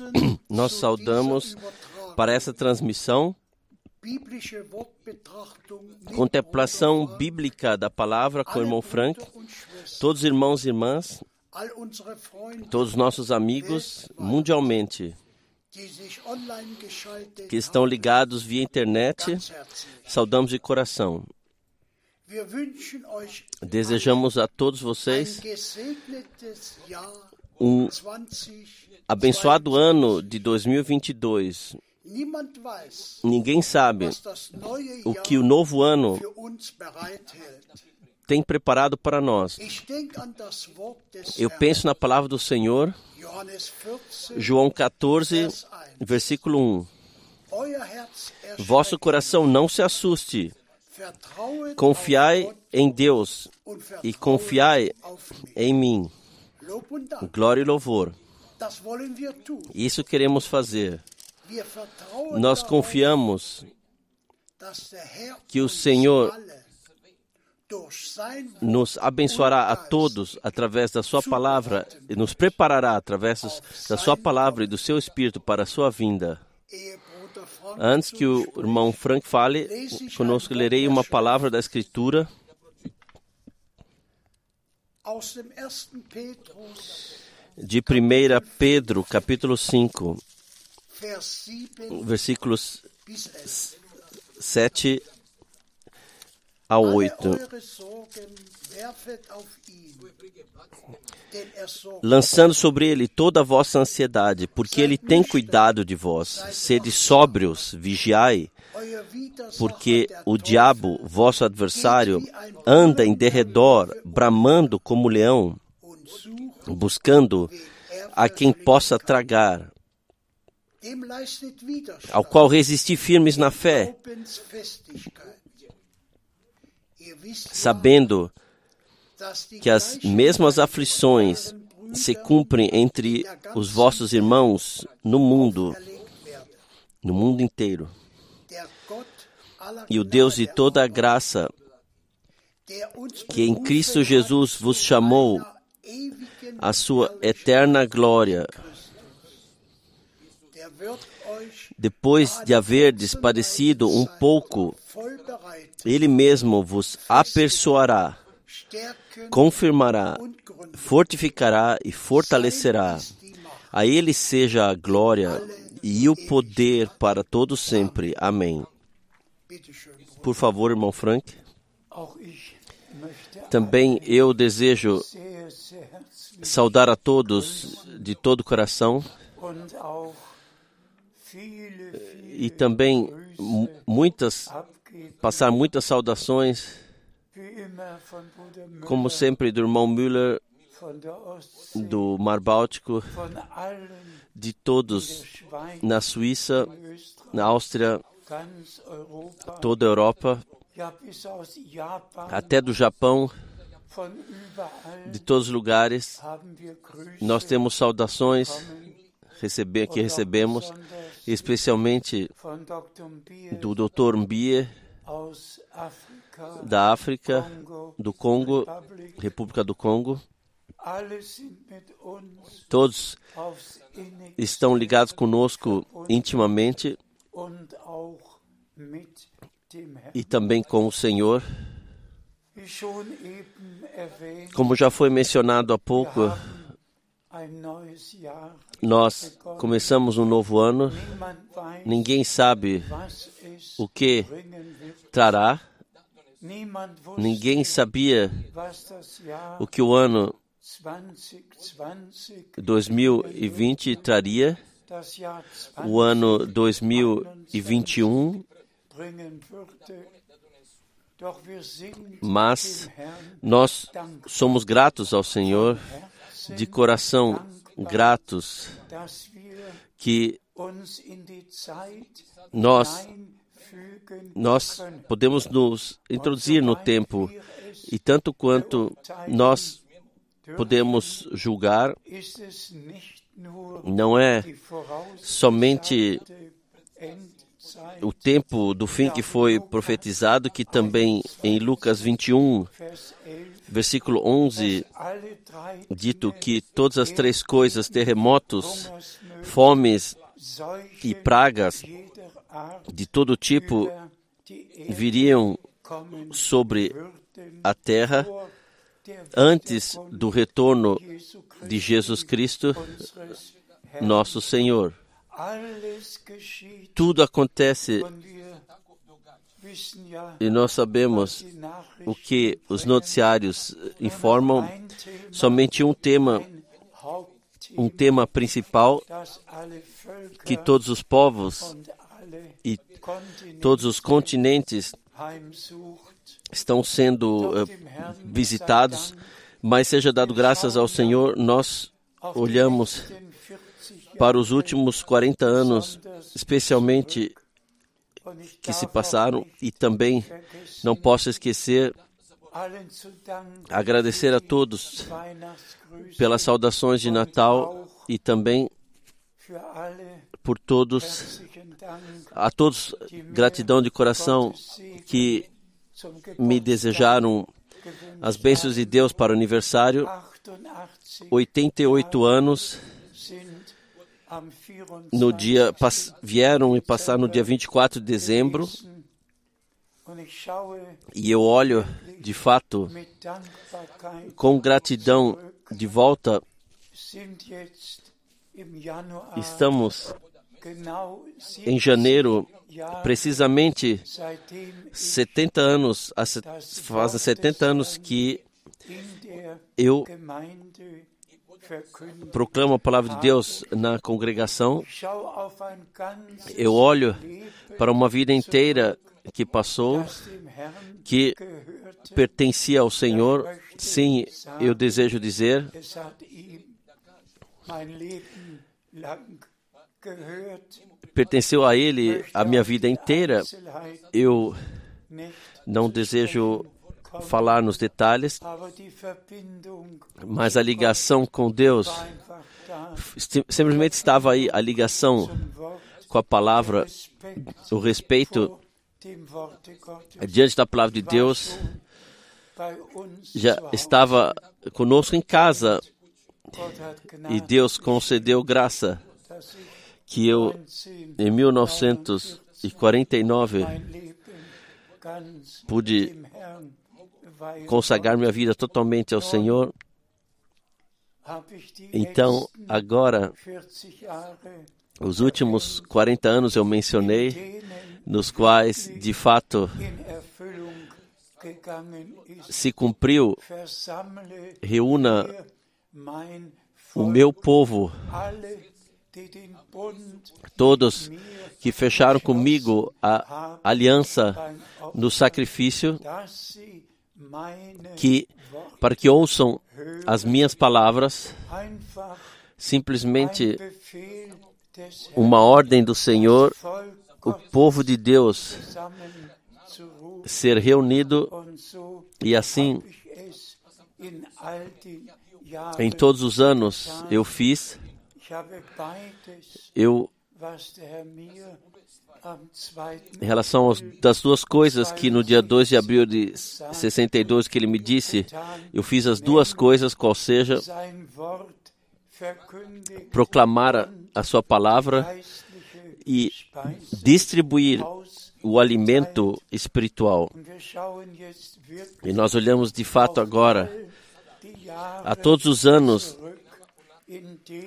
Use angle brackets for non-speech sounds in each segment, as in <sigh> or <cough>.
<coughs> Nós saudamos para essa transmissão contemplação bíblica da palavra com o irmão Frank, todos os irmãos e irmãs, todos os nossos amigos mundialmente que estão ligados via internet, saudamos de coração. Desejamos a todos vocês um abençoado ano de 2022. Ninguém sabe o que o novo ano tem preparado para nós. Eu penso na palavra do Senhor, João 14, versículo 1. Vosso coração não se assuste. Confiai em Deus e confiai em mim. Glória e louvor. Isso queremos fazer. Nós confiamos que o Senhor nos abençoará a todos através da Sua palavra e nos preparará através da Sua palavra e do Seu Espírito para a Sua vinda. Antes que o irmão Frank fale, conosco lerei uma palavra da Escritura de 1 Pedro, capítulo 5, versículos 7 a 8. Lançando sobre ele toda a vossa ansiedade, porque ele tem cuidado de vós. Sede sóbrios, vigiai, porque o diabo, vosso adversário, anda em derredor, bramando como leão, buscando a quem possa tragar ao qual resisti firmes na fé, sabendo que as mesmas aflições se cumprem entre os vossos irmãos no mundo, no mundo inteiro. E o Deus de toda a graça, que em Cristo Jesus vos chamou à sua eterna glória, depois de haverdes padecido um pouco, ele mesmo vos apersoará, confirmará, fortificará e fortalecerá. A ele seja a glória e o poder para todo sempre. Amém. Por favor, irmão Frank. Também eu desejo saudar a todos de todo o coração e também muitas passar muitas saudações, como sempre do irmão Müller do Mar Báltico, de todos na Suíça, na Áustria, toda a Europa, até do Japão, de todos os lugares. Nós temos saudações. Receber, que recebemos, especialmente do Dr. Mbie, da África, do Congo, República do Congo. Todos estão ligados conosco intimamente e também com o Senhor. Como já foi mencionado há pouco, nós começamos um novo ano, ninguém sabe o que trará, ninguém sabia o que o ano 2020 traria, o ano 2021, mas nós somos gratos ao Senhor de coração gratos que nós nós podemos nos introduzir no tempo e tanto quanto nós podemos julgar não é somente o tempo do fim que foi profetizado, que também em Lucas 21, versículo 11, dito que todas as três coisas, terremotos, fomes e pragas de todo tipo viriam sobre a terra antes do retorno de Jesus Cristo, nosso Senhor. Tudo acontece e nós sabemos o que os noticiários informam, somente um tema, um tema principal que todos os povos e todos os continentes estão sendo uh, visitados, mas seja dado graças ao Senhor, nós olhamos para os últimos 40 anos, especialmente que se passaram, e também não posso esquecer agradecer a todos pelas saudações de Natal e também por todos, a todos, gratidão de coração que me desejaram as bênçãos de Deus para o aniversário. 88 anos no dia vieram e passaram no dia 24 de dezembro. E eu olho, de fato, com gratidão de volta. Estamos em janeiro, precisamente 70 anos, faz 70 anos que eu proclamo a palavra de Deus na congregação. Eu olho para uma vida inteira que passou, que pertencia ao Senhor. Sim, eu desejo dizer pertenceu a Ele a minha vida inteira. Eu não desejo falar nos detalhes, mas a ligação com Deus simplesmente estava aí a ligação com a palavra, o respeito diante da palavra de Deus já estava conosco em casa e Deus concedeu graça que eu, em 1949, pude consagrar minha vida totalmente ao Senhor. Então, agora, os últimos 40 anos eu mencionei, nos quais, de fato, se cumpriu, reúna o meu povo Todos que fecharam comigo a aliança no sacrifício, que para que ouçam as minhas palavras, simplesmente uma ordem do Senhor, o povo de Deus ser reunido e assim em todos os anos eu fiz eu, em relação às das duas coisas que no dia 2 de abril de 62 que ele me disse, eu fiz as duas coisas, qual seja proclamar a, a sua palavra e distribuir o alimento espiritual. E nós olhamos de fato agora a todos os anos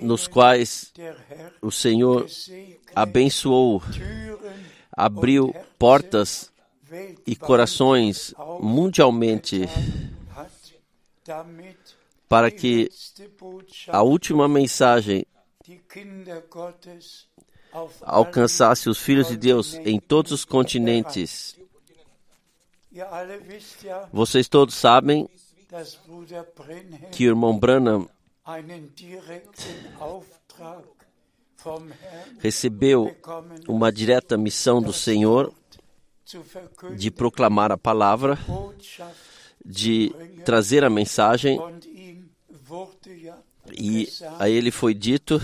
nos quais o Senhor abençoou, abriu portas e corações mundialmente para que a última mensagem alcançasse os filhos de Deus em todos os continentes. Vocês todos sabem que o irmão Branham recebeu uma direta missão do Senhor de proclamar a palavra, de trazer a mensagem. E a ele foi dito,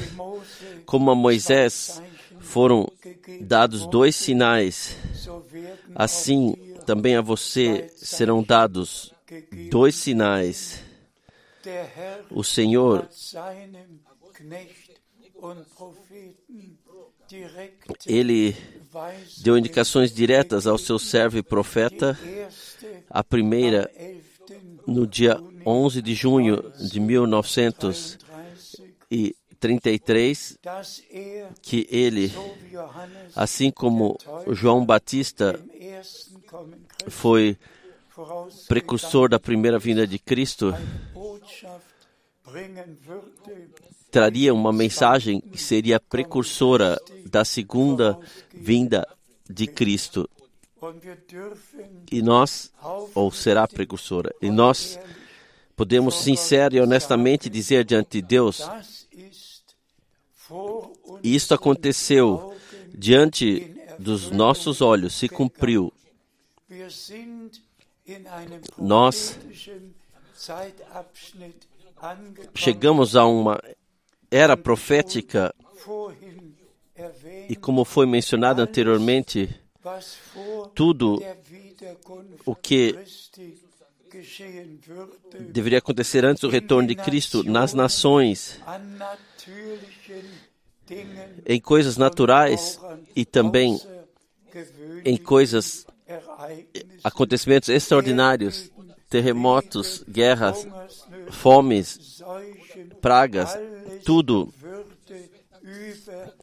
como a Moisés foram dados dois sinais, assim também a você serão dados dois sinais o Senhor ele deu indicações diretas ao seu servo e profeta. A primeira, no dia 11 de junho de 1933, que ele, assim como João Batista foi precursor da primeira vinda de Cristo, traria uma mensagem que seria precursora da segunda vinda de Cristo. E nós, ou será precursora, e nós podemos sincero e honestamente dizer diante de Deus: isto aconteceu diante dos nossos olhos, se cumpriu. Nós chegamos a uma era profética. e, como foi mencionado anteriormente, tudo o que deveria acontecer antes do retorno de Cristo nas nações, em coisas naturais e também em coisas, acontecimentos extraordinários, terremotos, guerras, fomes, pragas, tudo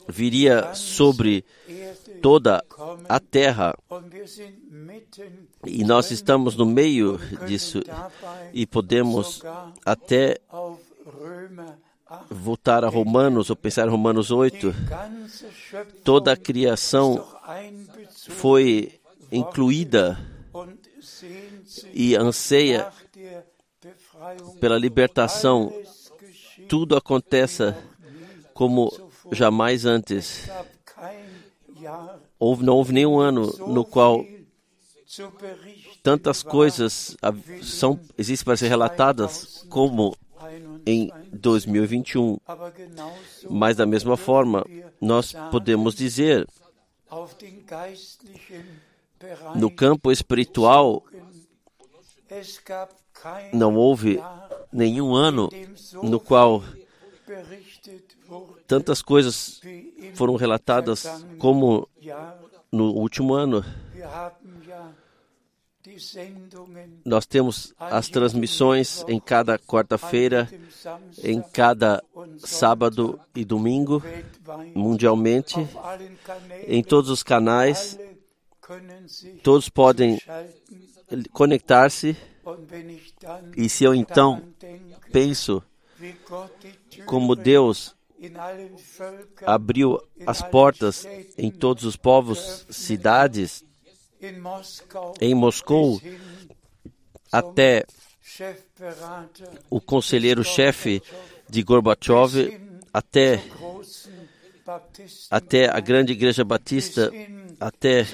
viria sobre toda a terra. E nós estamos no meio disso e podemos até voltar a Romanos ou pensar em Romanos 8. Toda a criação foi incluída e anseia pela libertação. Tudo acontece como jamais antes. Houve, não houve nenhum ano no qual tantas coisas são, existem para ser relatadas como em 2021. Mas, da mesma forma, nós podemos dizer, no campo espiritual, não houve nenhum ano no qual tantas coisas foram relatadas como no último ano. Nós temos as transmissões em cada quarta-feira, em cada sábado e domingo, mundialmente, em todos os canais. Todos podem conectar-se. E se eu então penso como Deus abriu as portas em todos os povos, cidades, em Moscou, até o conselheiro-chefe de Gorbachev, até, até a grande igreja batista, até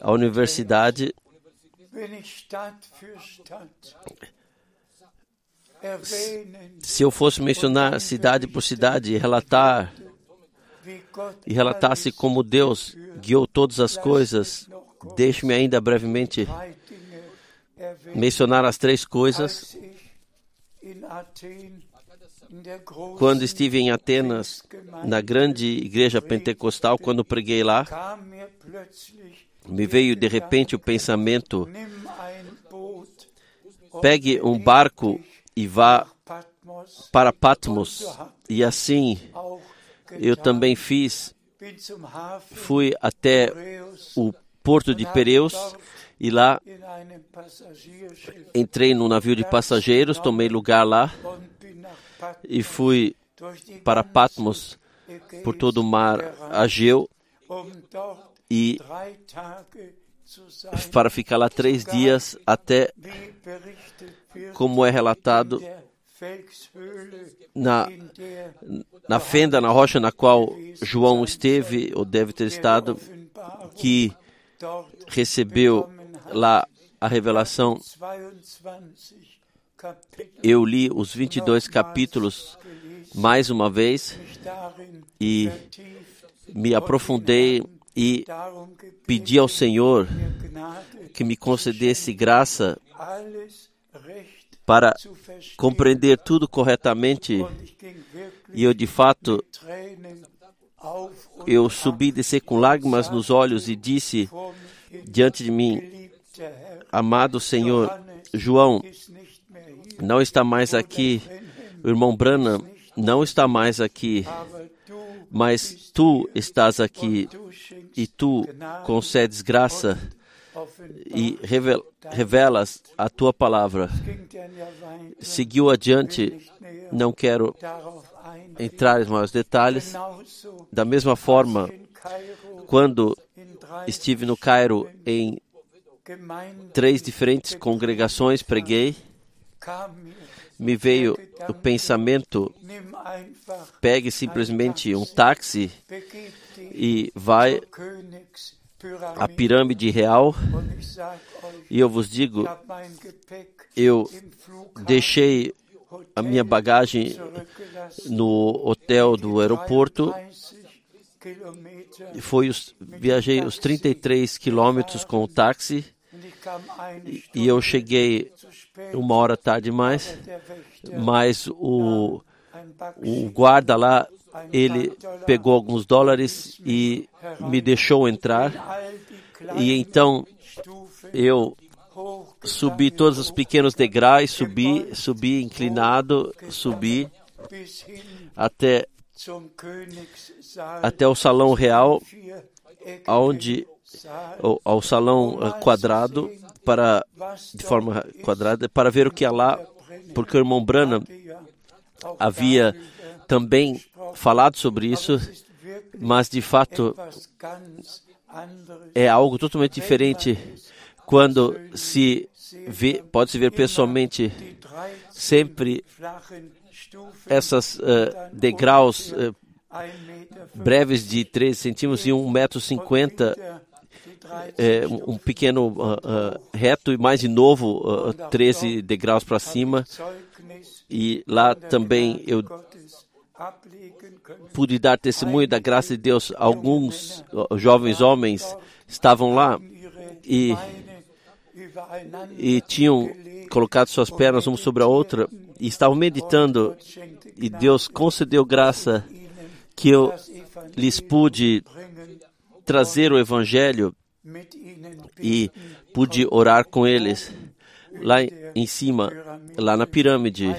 a universidade. Se eu fosse mencionar cidade por cidade e relatar e relatasse como Deus guiou todas as coisas, deixe-me ainda brevemente mencionar as três coisas. Quando estive em Atenas, na grande igreja pentecostal, quando preguei lá, me veio de repente o pensamento: pegue um barco e vá para Patmos. E assim eu também fiz. Fui até o porto de Pereus e lá entrei no navio de passageiros, tomei lugar lá e fui para Patmos por todo o mar Ageu e para ficar lá três dias até como é relatado na, na fenda, na rocha na qual João esteve, ou deve ter estado, que recebeu lá a revelação. Eu li os 22 capítulos mais uma vez e me aprofundei e pedi ao Senhor que me concedesse graça para compreender tudo corretamente. E eu, de fato, eu subi e desci com lágrimas nos olhos e disse diante de mim, amado Senhor, João não está mais aqui, o irmão Brana não está mais aqui, mas tu estás aqui e tu concedes graça e revelas a tua palavra. Seguiu adiante, não quero entrar em maiores detalhes. Da mesma forma, quando estive no Cairo em três diferentes congregações, preguei, me veio o pensamento: pegue simplesmente um táxi e vai à pirâmide real. E eu vos digo, eu deixei a minha bagagem no hotel do aeroporto. Foi os, viajei os 33 quilômetros com o táxi e eu cheguei uma hora tarde mais, mas o, o guarda lá ele pegou alguns dólares e me deixou entrar. E então eu subi todos os pequenos degraus, subi, subi inclinado, subi até até o salão real, onde ao salão eh, quadrado para de forma quadrada para ver o que há lá, porque o irmão Branham havia também falado sobre isso, mas de fato é algo totalmente diferente quando se vê, pode se ver pessoalmente sempre essas uh, degraus uh, breves de 13 centímetros e 1,50m, é, um pequeno uh, uh, reto e mais de novo, uh, 13 degraus para cima. E lá também eu pude dar testemunho da graça de Deus. Alguns jovens homens estavam lá e, e tinham colocado suas pernas uma sobre a outra e estavam meditando. E Deus concedeu graça que eu lhes pude trazer o Evangelho e pude orar com eles lá em cima, lá na pirâmide.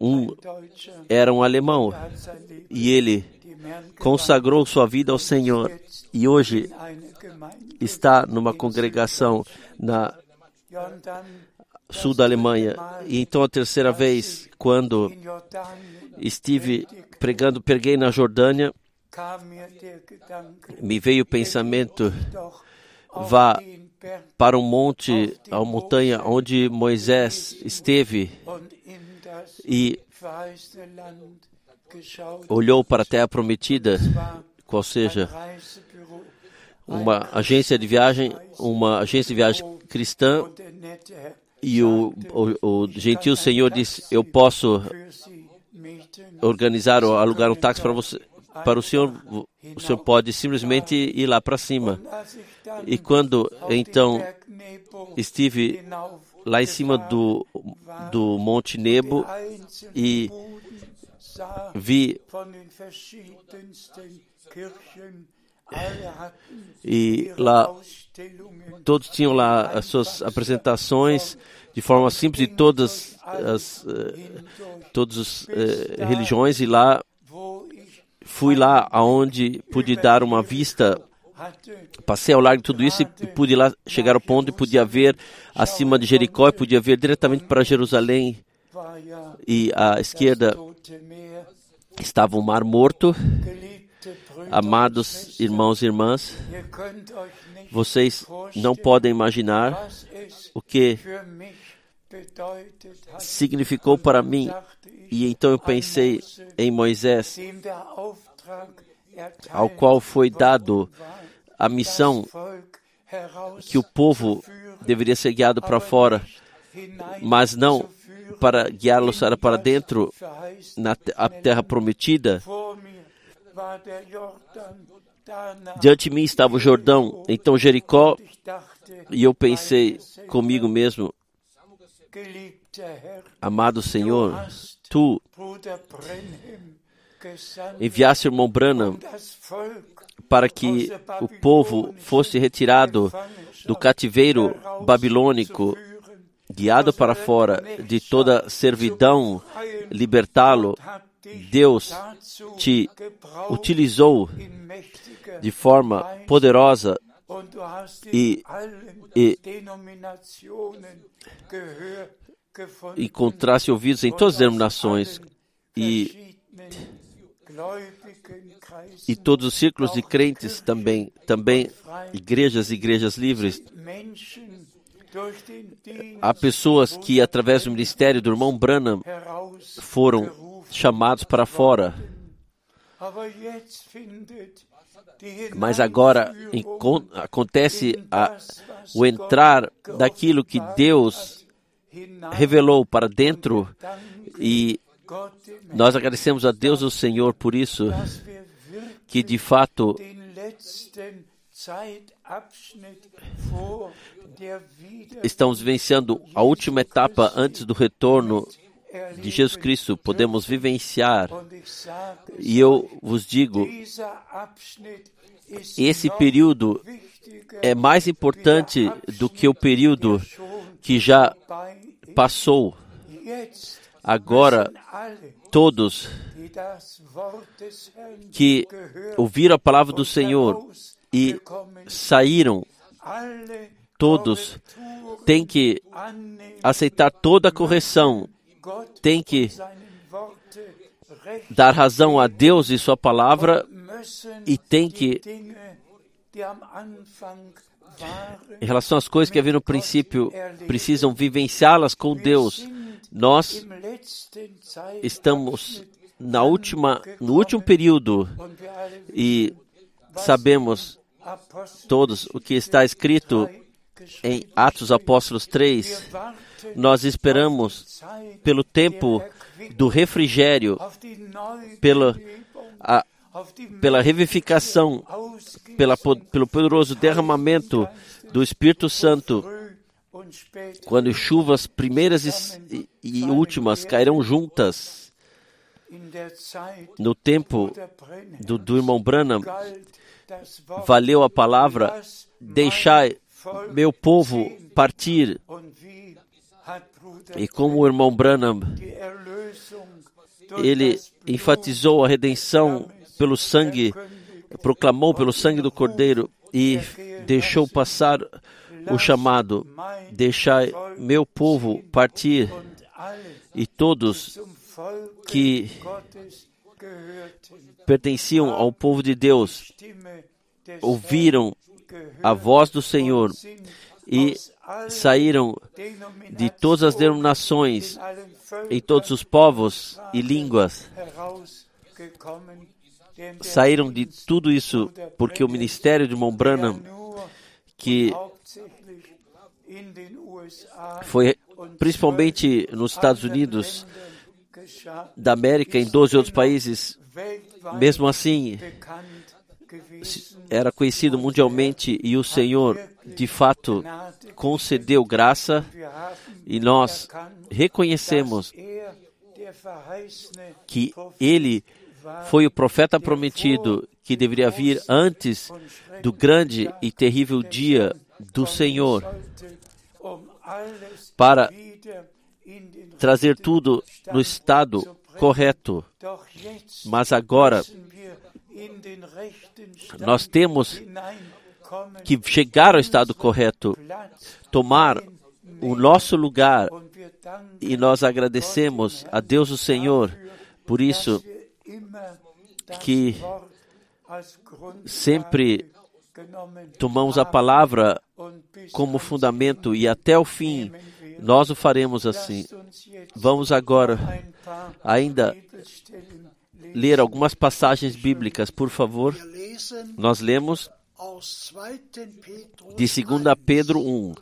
Um era um alemão e ele consagrou sua vida ao Senhor e hoje está numa congregação na sul da Alemanha. E então a terceira vez, quando estive pregando, preguei na Jordânia, me veio o pensamento, vá para um monte, a montanha onde Moisés esteve e olhou para a terra prometida, qual seja uma agência de viagem, uma agência de viagem cristã, e o, o, o gentil Senhor disse: Eu posso organizar ou alugar um táxi para você. Para o senhor, o senhor pode simplesmente ir lá para cima. E quando então estive lá em cima do, do Monte Nebo e vi e lá todos tinham lá as suas apresentações de forma simples de todas as uh, todas as uh, religiões e lá fui lá aonde pude dar uma vista Passei ao largo de tudo isso e pude lá chegar ao ponto e podia ver acima de Jericó e podia ver diretamente para Jerusalém. E à esquerda estava o Mar Morto. Amados irmãos e irmãs, vocês não podem imaginar o que significou para mim. E então eu pensei em Moisés, ao qual foi dado a missão que o povo deveria ser guiado para fora, mas não para guiá-los para dentro na terra prometida. Diante de mim estava o Jordão, então Jericó, e eu pensei comigo mesmo, amado Senhor, tu enviasse o irmão Branham para que o povo fosse retirado do cativeiro babilônico, guiado para fora de toda servidão, libertá-lo. Deus te utilizou de forma poderosa e, e encontrasse ouvidos em todas as denominações e, e todos os círculos de crentes também, também igrejas e igrejas livres. Há pessoas que, através do ministério do irmão Branham, foram chamados para fora. Mas agora acontece a, o entrar daquilo que Deus revelou para dentro. E nós agradecemos a Deus, o Senhor, por isso, que de fato estamos vencendo a última etapa antes do retorno de Jesus Cristo podemos vivenciar. E eu vos digo, esse período é mais importante do que o período que já passou. Agora, todos que ouviram a palavra do Senhor e saíram, todos têm que aceitar toda a correção tem que dar razão a Deus e Sua palavra e tem que, em relação às coisas que havia no princípio, precisam vivenciá-las com Deus. Nós estamos na última, no último período e sabemos todos o que está escrito em Atos Apóstolos 3, nós esperamos pelo tempo do refrigério, pela, a, pela revivificação, pela, pelo poderoso derramamento do Espírito Santo, quando chuvas primeiras e, e últimas cairão juntas. No tempo do, do irmão Branham, valeu a palavra: deixai meu povo partir. E como o irmão Branham, ele enfatizou a redenção pelo sangue, proclamou pelo sangue do Cordeiro e deixou passar o chamado: deixai meu povo partir. E todos que pertenciam ao povo de Deus ouviram a voz do Senhor e saíram de todas as denominações, em todos os povos e línguas. Saíram de tudo isso porque o ministério de Branham, que foi principalmente nos Estados Unidos da América, em 12 outros países, mesmo assim, era conhecido mundialmente e o Senhor, de fato, concedeu graça e nós reconhecemos que ele foi o profeta prometido que deveria vir antes do grande e terrível dia do Senhor para trazer tudo no estado correto. Mas agora nós temos que chegar ao estado correto, tomar o nosso lugar e nós agradecemos a Deus o Senhor por isso que sempre tomamos a palavra como fundamento e até o fim nós o faremos assim. Vamos agora ainda ler algumas passagens bíblicas, por favor. Nós lemos de 2 Pedro 1.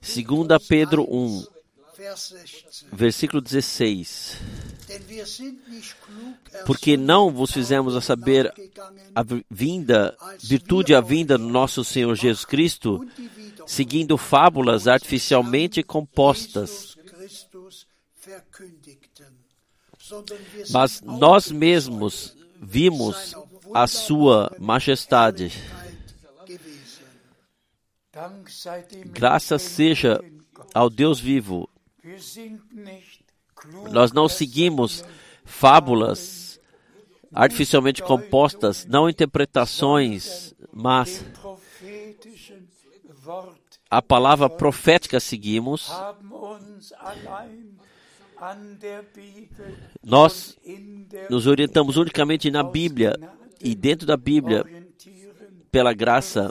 2 Pedro 1, versículo 16. Porque não vos fizemos a saber a vinda, virtude a vinda do nosso Senhor Jesus Cristo, seguindo fábulas artificialmente compostas. Mas nós mesmos vimos a sua majestade. Graças seja ao Deus vivo. Nós não seguimos fábulas artificialmente compostas, não interpretações, mas a palavra profética seguimos. Nós nos orientamos unicamente na Bíblia e dentro da Bíblia, pela graça,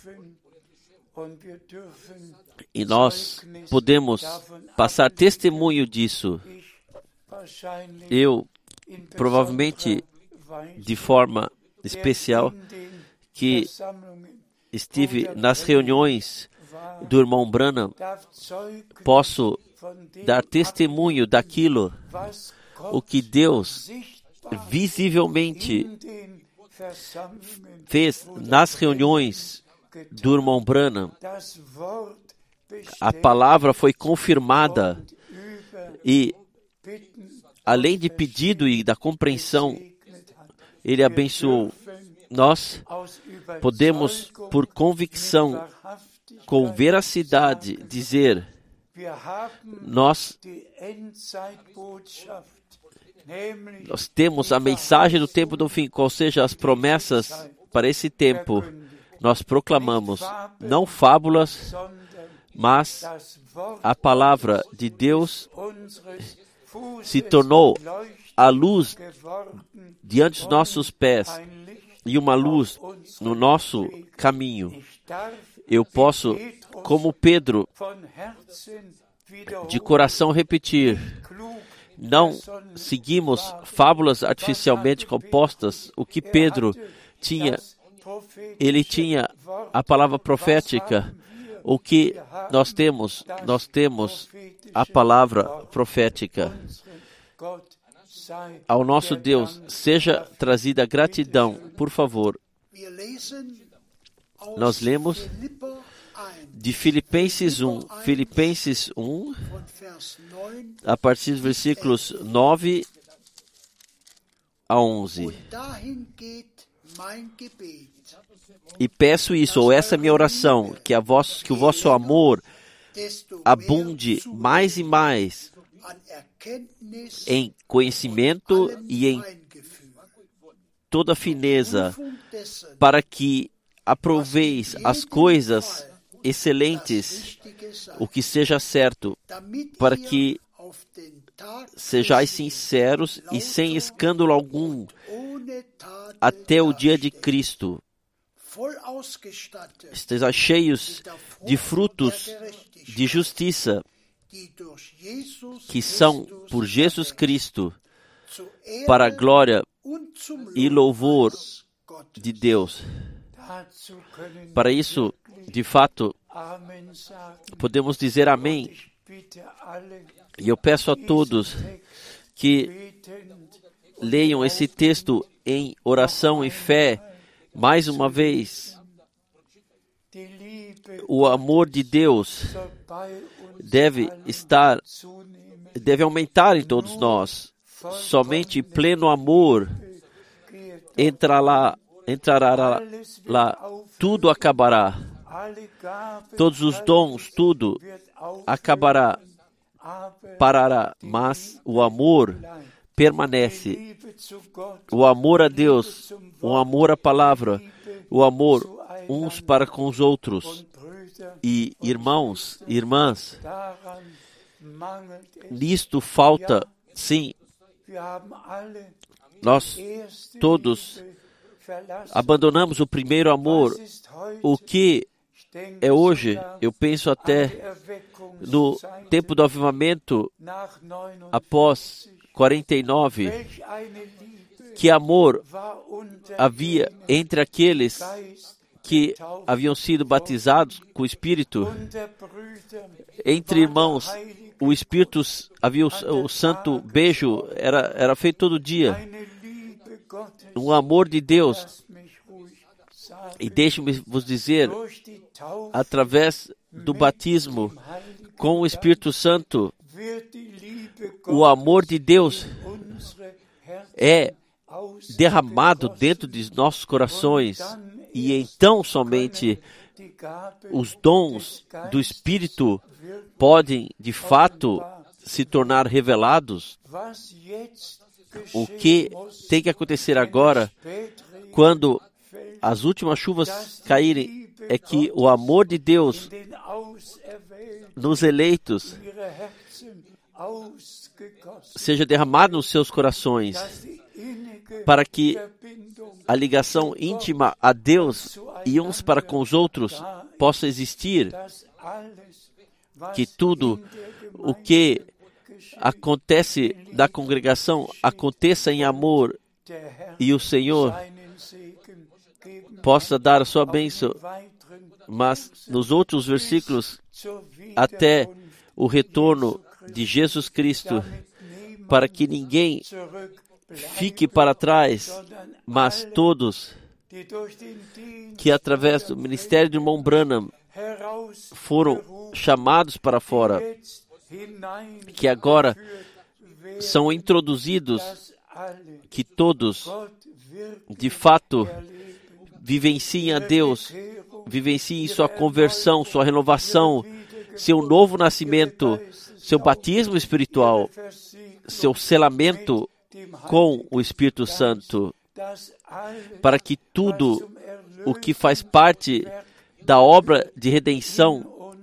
e nós podemos passar testemunho disso. Eu, provavelmente, de forma especial, que estive nas reuniões do irmão Branham, posso dar testemunho daquilo o que Deus visivelmente fez nas reuniões do irmão Branham. A palavra foi confirmada e, além de pedido e da compreensão, ele abençoou. Nós podemos, por convicção, com veracidade, dizer: nós, nós temos a mensagem do tempo do fim, ou seja, as promessas para esse tempo. Nós proclamamos não fábulas, mas a palavra de Deus se tornou a luz diante dos nossos pés e uma luz no nosso caminho. Eu posso, como Pedro, de coração repetir: não seguimos fábulas artificialmente compostas. O que Pedro tinha, ele tinha a palavra profética. O que nós temos, nós temos a palavra profética ao nosso Deus seja trazida gratidão, por favor. Nós lemos de Filipenses 1, Filipenses 1, a partir dos versículos 9 a 11. E peço isso, ou essa é minha oração, que, a vos, que o vosso amor abunde mais e mais em conhecimento e em toda fineza, para que aproveis as coisas excelentes, o que seja certo, para que sejais sinceros e sem escândalo algum até o dia de Cristo. Estejam cheios de frutos de justiça que são por Jesus Cristo para a glória e louvor de Deus. Para isso, de fato, podemos dizer amém. E eu peço a todos que leiam esse texto em oração e fé mais uma vez. O amor de Deus deve estar, deve aumentar em todos nós. Somente pleno amor entrará, entrará lá, lá, tudo acabará. Todos os dons, tudo acabará, parará, mas o amor permanece. O amor a Deus, o amor à palavra, o amor uns para com os outros. E irmãos, irmãs, nisto falta, sim, nós todos abandonamos o primeiro amor. O que é hoje, eu penso até no tempo do avivamento após 49, que amor havia entre aqueles que haviam sido batizados com o Espírito, entre irmãos, o Espírito havia o, o santo beijo era era feito todo dia. O amor de Deus. E deixe-me vos dizer, através do batismo com o Espírito Santo, o amor de Deus é derramado dentro de nossos corações e então somente os dons do Espírito podem de fato se tornar revelados. O que tem que acontecer agora, quando as últimas chuvas caírem, é que o amor de Deus nos eleitos seja derramado nos seus corações, para que a ligação íntima a Deus e uns para com os outros possa existir, que tudo o que acontece da congregação aconteça em amor e o Senhor possa dar a sua bênção. Mas nos outros versículos, até o retorno de Jesus Cristo, para que ninguém fique para trás, mas todos que através do ministério de irmão Branham foram chamados para fora, que agora são introduzidos, que todos de fato vivenciem a Deus, vivenciem sua conversão, sua renovação, seu novo nascimento, seu batismo espiritual, seu selamento com o Espírito Santo, para que tudo o que faz parte da obra de redenção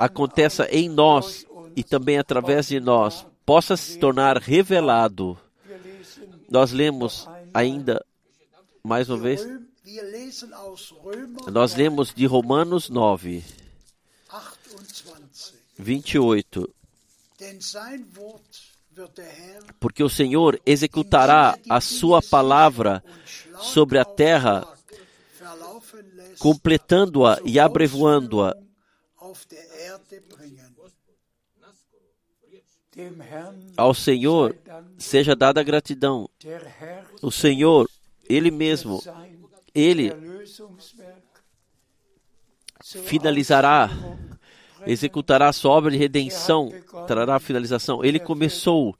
aconteça em nós e também através de nós, possa se tornar revelado. Nós lemos ainda, mais uma vez, nós lemos de Romanos 9, 28. Porque o Senhor executará a sua palavra sobre a terra, completando-a e abrevoando-a. Ao Senhor seja dada gratidão. O Senhor, Ele mesmo, Ele finalizará executará a sua obra de redenção, trará a finalização. Ele começou,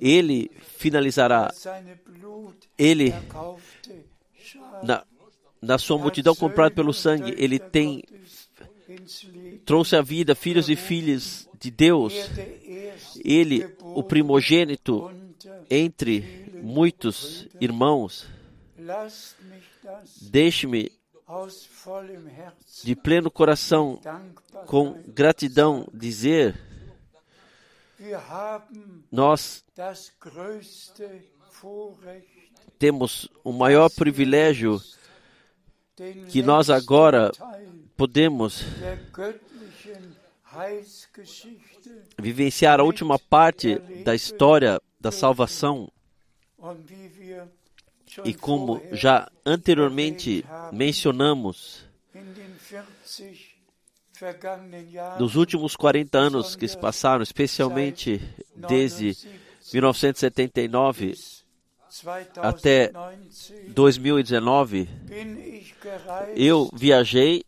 ele finalizará. Ele, na, na sua multidão comprada pelo sangue, ele tem trouxe a vida filhos e filhas de Deus. Ele, o primogênito entre muitos irmãos. Deixe-me de pleno coração, com gratidão, dizer: nós temos o maior privilégio que nós agora podemos vivenciar a última parte da história da salvação e como já anteriormente mencionamos, nos últimos 40 anos que se passaram, especialmente desde 1979 até 2019, eu viajei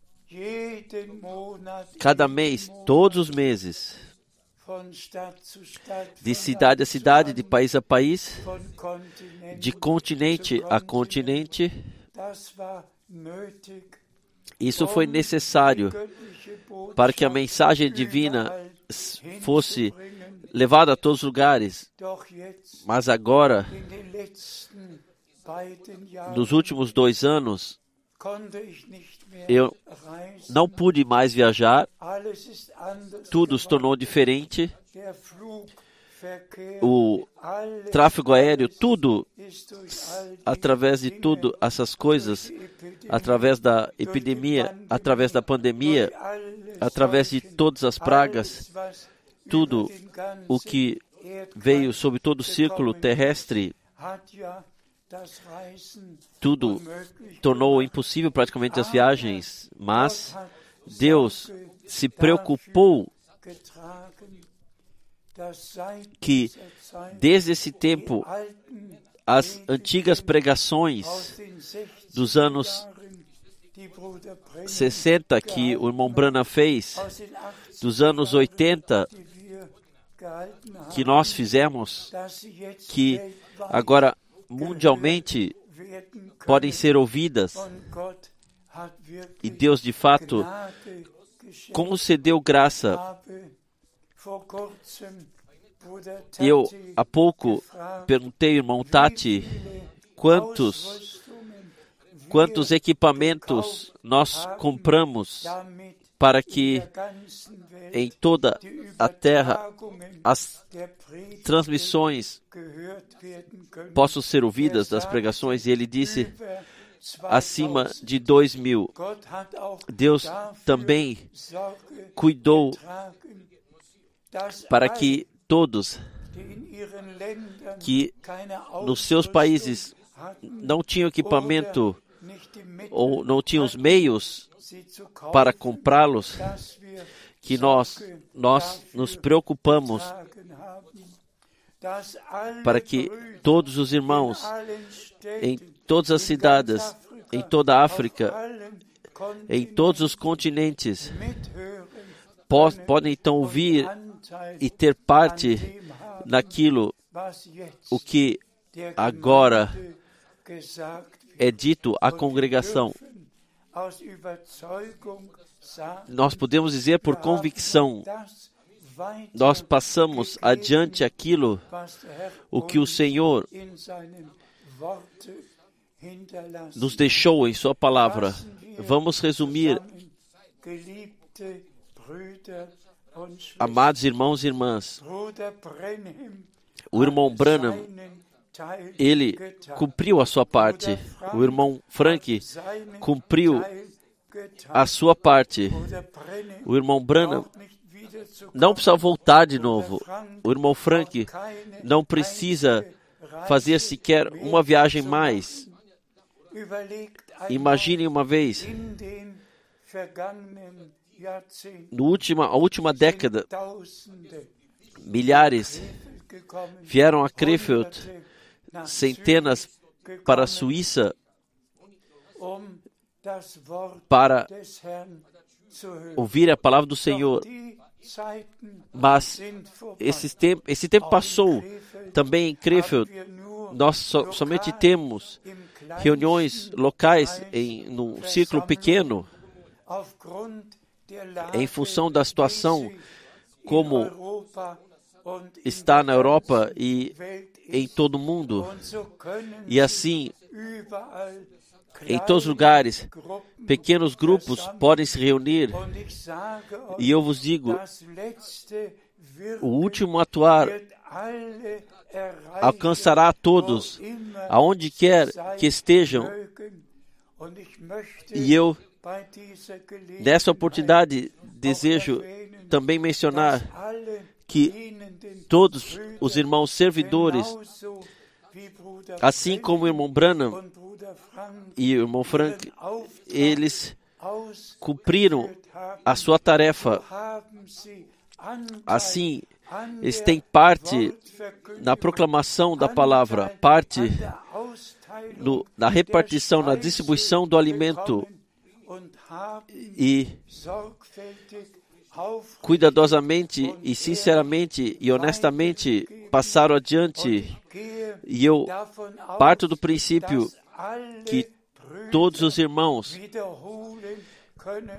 cada mês, todos os meses, de cidade a cidade, de país a país, de continente a continente. Isso foi necessário para que a mensagem divina fosse levada a todos os lugares. Mas agora, nos últimos dois anos, eu não pude mais viajar, tudo se tornou diferente. O tráfego aéreo, tudo, através de tudo, essas coisas, através da epidemia, através da pandemia, através de todas as pragas, tudo o que veio sobre todo o círculo terrestre tudo tornou impossível praticamente as viagens, mas Deus se preocupou que desde esse tempo as antigas pregações dos anos 60 que o irmão Brana fez, dos anos 80 que nós fizemos, que agora mundialmente podem ser ouvidas e Deus de fato concedeu graça. Eu há pouco perguntei, irmão Tati, quantos quantos equipamentos nós compramos para que em toda a terra as transmissões possam ser ouvidas das pregações. E ele disse acima de dois mil. Deus também cuidou para que todos que nos seus países não tinham equipamento ou não tinham os meios para comprá-los, que nós, nós nos preocupamos para que todos os irmãos em todas as cidades, em toda a África, em todos os continentes, podem então ouvir e ter parte naquilo o que agora é dito à congregação. Nós podemos dizer por convicção, nós passamos adiante aquilo o que o Senhor nos deixou em Sua palavra. Vamos resumir, amados irmãos e irmãs. O irmão Branham ele cumpriu a sua parte. O irmão Frank cumpriu a sua parte. O irmão Branham não precisa voltar de novo. O irmão Frank não precisa fazer sequer uma viagem mais. Imagine uma vez, no última, a última década, milhares vieram a Krefeld centenas para a Suíça para ouvir a palavra do Senhor. Mas esse tempo, esse tempo passou também em Krefeld. Nós so, somente temos reuniões locais em num ciclo pequeno em função da situação como está na Europa e em todo o mundo. E assim, em todos os lugares, pequenos grupos podem se reunir. E eu vos digo, o último atuar alcançará a todos, aonde quer que estejam. E eu, nessa oportunidade, desejo também mencionar que todos os irmãos servidores, assim como o irmão Branham e o irmão Frank, eles cumpriram a sua tarefa. Assim, eles têm parte na proclamação da palavra, parte no, na repartição, na distribuição do alimento e cuidadosamente e sinceramente e honestamente passaram adiante. E eu parto do princípio que todos os irmãos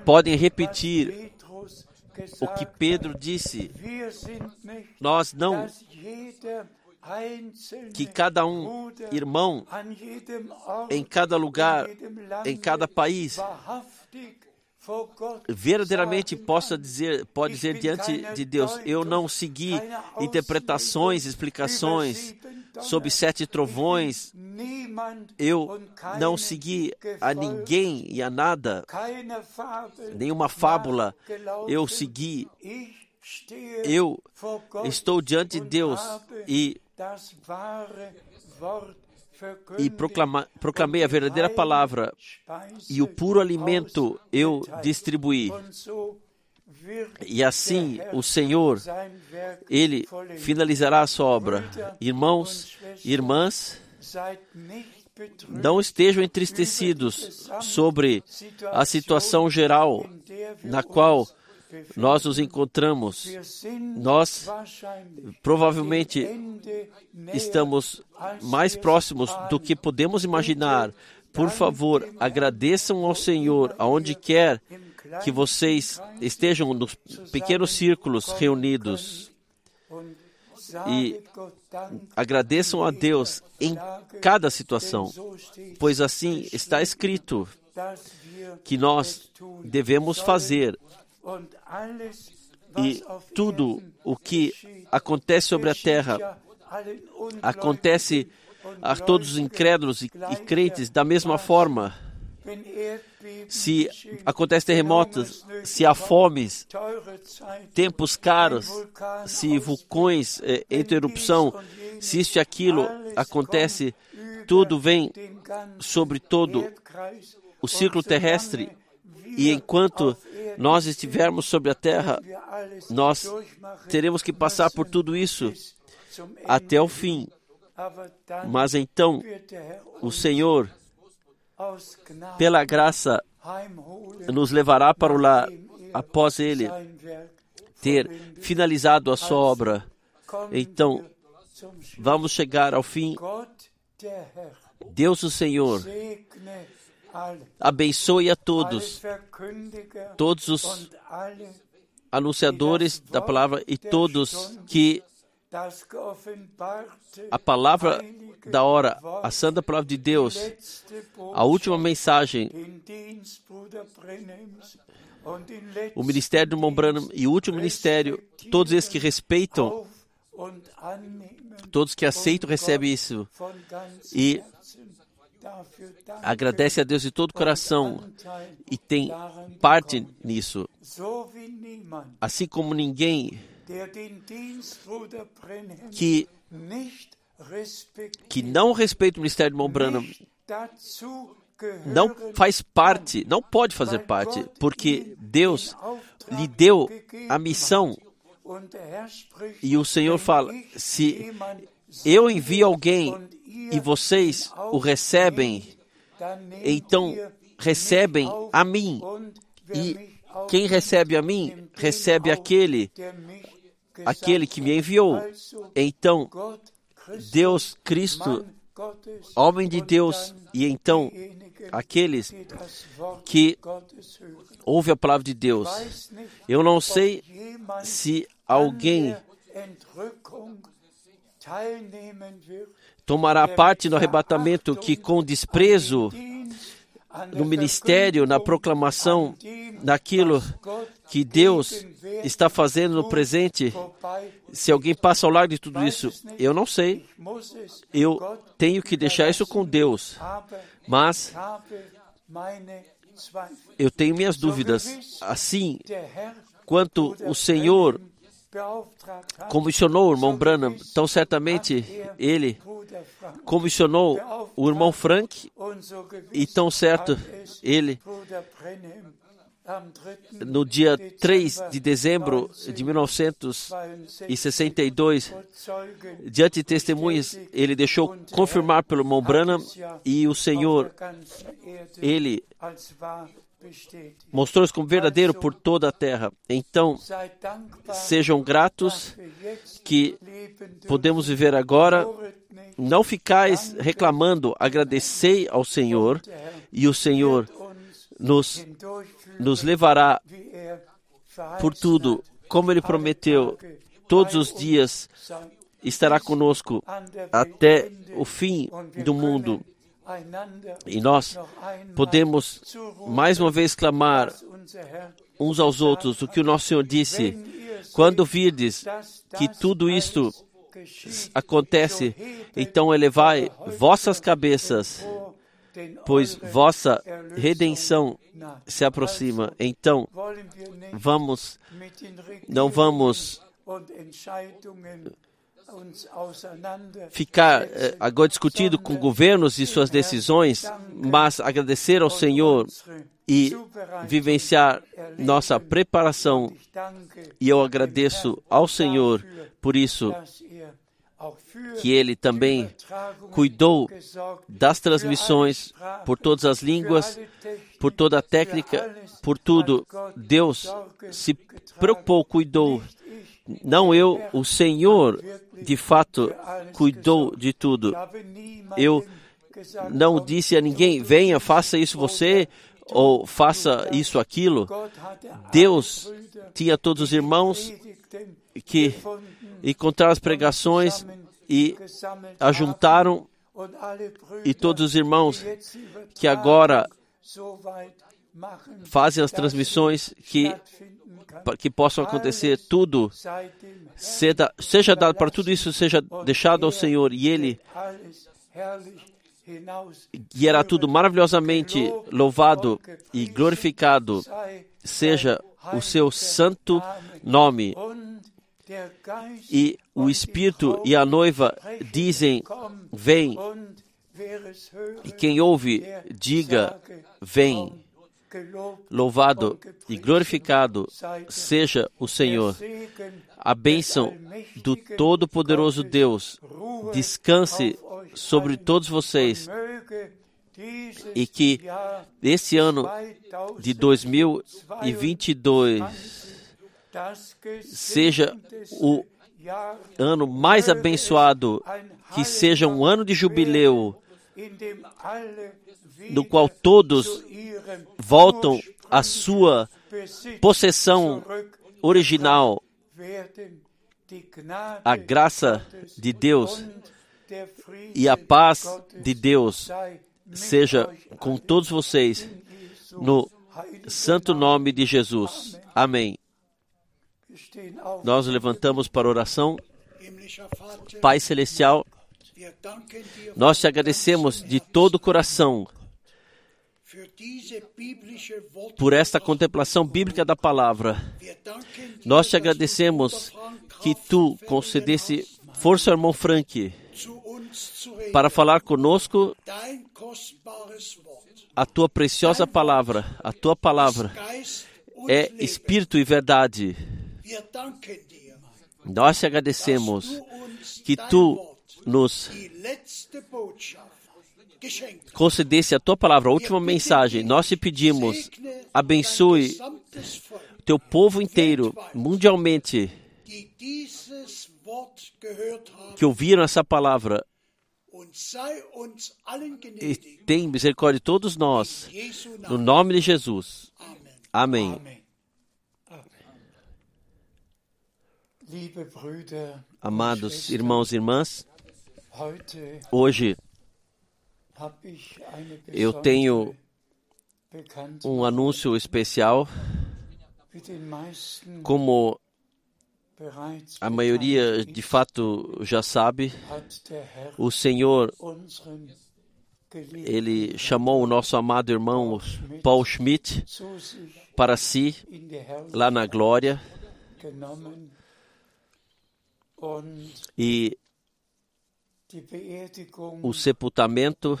podem repetir o que Pedro disse. Nós não que cada um irmão em cada lugar, em cada país, verdadeiramente possa dizer, pode dizer diante de Deus, eu não segui interpretações, explicações sobre sete trovões, eu não segui a ninguém e a nada, nenhuma fábula, eu segui, eu estou diante de Deus e e proclama, proclamei a verdadeira palavra, e o puro alimento eu distribuí. E assim o Senhor, Ele finalizará a sua obra. Irmãos e irmãs, não estejam entristecidos sobre a situação geral na qual nós nos encontramos. Nós provavelmente estamos mais próximos do que podemos imaginar. Por favor, agradeçam ao Senhor aonde quer que vocês estejam nos pequenos círculos reunidos e agradeçam a Deus em cada situação, pois assim está escrito que nós devemos fazer e tudo o que acontece sobre a terra acontece a todos os incrédulos e, e crentes da mesma forma. Se acontece terremotos, se há fomes, tempos caros, se vulcões eh, entram erupção, se isso e aquilo acontece, tudo vem sobre todo o ciclo terrestre. E enquanto nós estivermos sobre a terra, nós teremos que passar por tudo isso até o fim. Mas então o Senhor, pela graça, nos levará para o lar após Ele ter finalizado a sua obra. Então, vamos chegar ao fim. Deus o Senhor abençoe a todos, todos os anunciadores da palavra e todos que a palavra da hora, a santa palavra de Deus, a última mensagem, o ministério do Mombrano e o último ministério, todos esses que respeitam, todos que aceitam recebem isso. E agradece a Deus de todo o coração e tem parte nisso. Assim como ninguém que, que não respeita o ministério de Mombrana não faz parte, não pode fazer parte, porque Deus lhe deu a missão e o Senhor fala: se eu envio alguém e vocês o recebem, então recebem a mim. E quem recebe a mim, recebe aquele, aquele que me enviou. Então, Deus Cristo, homem de Deus, e então aqueles que ouvem a palavra de Deus. Eu não sei se alguém tomará parte no arrebatamento que, com desprezo no ministério, na proclamação daquilo que Deus está fazendo no presente, se alguém passa ao lado de tudo isso, eu não sei. Eu tenho que deixar isso com Deus. Mas eu tenho minhas dúvidas. Assim, quanto o Senhor comissionou o irmão Branham, tão certamente ele comissionou o irmão Frank e tão certo ele no dia 3 de dezembro de 1962, diante de testemunhas, ele deixou confirmar pelo irmão Branham e o Senhor, ele mostrou-se como verdadeiro por toda a terra. Então, sejam gratos que podemos viver agora. Não ficais reclamando, agradecei ao Senhor e o Senhor nos, nos levará por tudo, como Ele prometeu, todos os dias estará conosco até o fim do mundo. E nós podemos mais uma vez clamar uns aos outros o que o nosso Senhor disse: quando virdes que tudo isto acontece, então elevai vossas cabeças, pois vossa redenção se aproxima. Então, vamos, não vamos ficar eh, agora discutindo com governos e suas decisões, mas agradecer ao Senhor e vivenciar nossa preparação. E eu agradeço ao Senhor por isso que Ele também cuidou das transmissões por todas as línguas, por toda a técnica, por tudo. Deus se preocupou, cuidou. Não eu, o Senhor, de fato, cuidou de tudo. Eu não disse a ninguém, venha, faça isso você, ou faça isso, aquilo. Deus tinha todos os irmãos que encontraram as pregações e ajuntaram e todos os irmãos que agora fazem as transmissões que que possam acontecer tudo seja, seja dado para tudo isso seja deixado ao Senhor e ele guiará tudo maravilhosamente louvado e glorificado seja o seu santo nome e o Espírito e a noiva dizem: Vem. E quem ouve, diga: Vem. Louvado e glorificado seja o Senhor. A bênção do Todo-Poderoso Deus descanse sobre todos vocês e que esse ano de 2022 seja o ano mais abençoado, que seja um ano de jubileu, no qual todos voltam à sua possessão original, a graça de Deus e a paz de Deus seja com todos vocês, no santo nome de Jesus. Amém. Nós levantamos para oração. Pai Celestial, nós te agradecemos de todo o coração por esta contemplação bíblica da palavra. Nós te agradecemos que tu concedesse força ao irmão Frank para falar conosco a tua preciosa palavra. A tua palavra é espírito e verdade. Nós te agradecemos que tu nos concedesse a tua palavra, a última mensagem. Nós te pedimos, abençoe teu povo inteiro, mundialmente, que ouviram essa palavra. E tem misericórdia de todos nós, no nome de Jesus. Amém. Amados irmãos e irmãs, hoje eu tenho um anúncio especial. Como a maioria de fato já sabe, o Senhor ele chamou o nosso amado irmão Paul Schmidt para si lá na glória e o sepultamento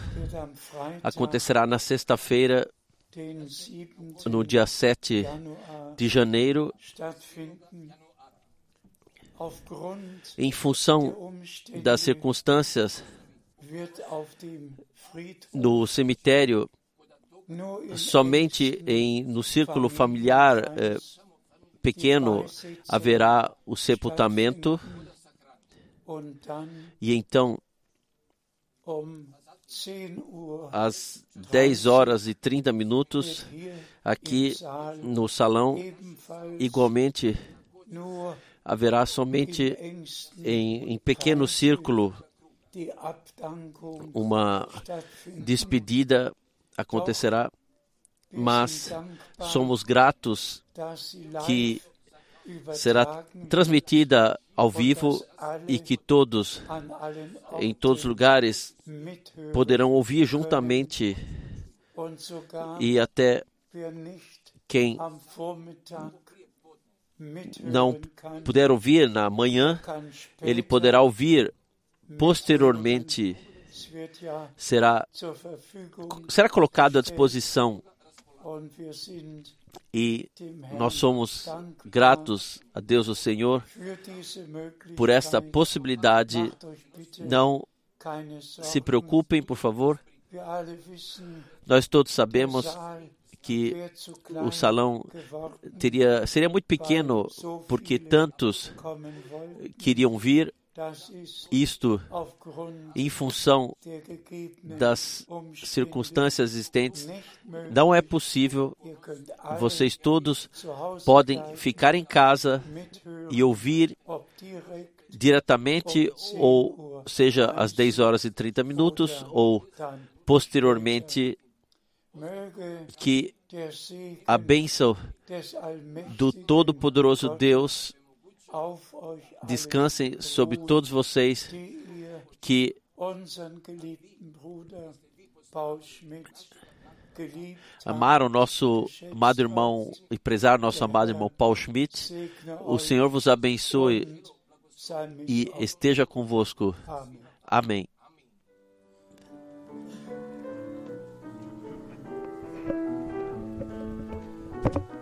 acontecerá na sexta-feira, no dia 7 de janeiro, em função das circunstâncias no cemitério, somente em, no círculo familiar eh, pequeno haverá o sepultamento. e então, às 10 horas e 30 minutos, aqui no salão, igualmente haverá somente em, em pequeno círculo uma despedida acontecerá, mas somos gratos que será transmitida ao vivo e que todos, em todos os lugares, poderão ouvir juntamente e até quem não puder ouvir na manhã, ele poderá ouvir posteriormente. Será, será colocado à disposição e nós somos gratos a Deus, o Senhor, por esta possibilidade. Não se preocupem, por favor. Nós todos sabemos que o salão teria, seria muito pequeno porque tantos queriam vir isto em função das circunstâncias existentes. Não é possível. Vocês todos podem ficar em casa e ouvir diretamente, ou seja, às 10 horas e 30 minutos, ou posteriormente que a bênção do Todo-Poderoso Deus descanse sobre todos vocês que amaram nosso amado irmão e prezaram nosso amado irmão Paul Schmidt. O Senhor vos abençoe e esteja convosco. Amém. She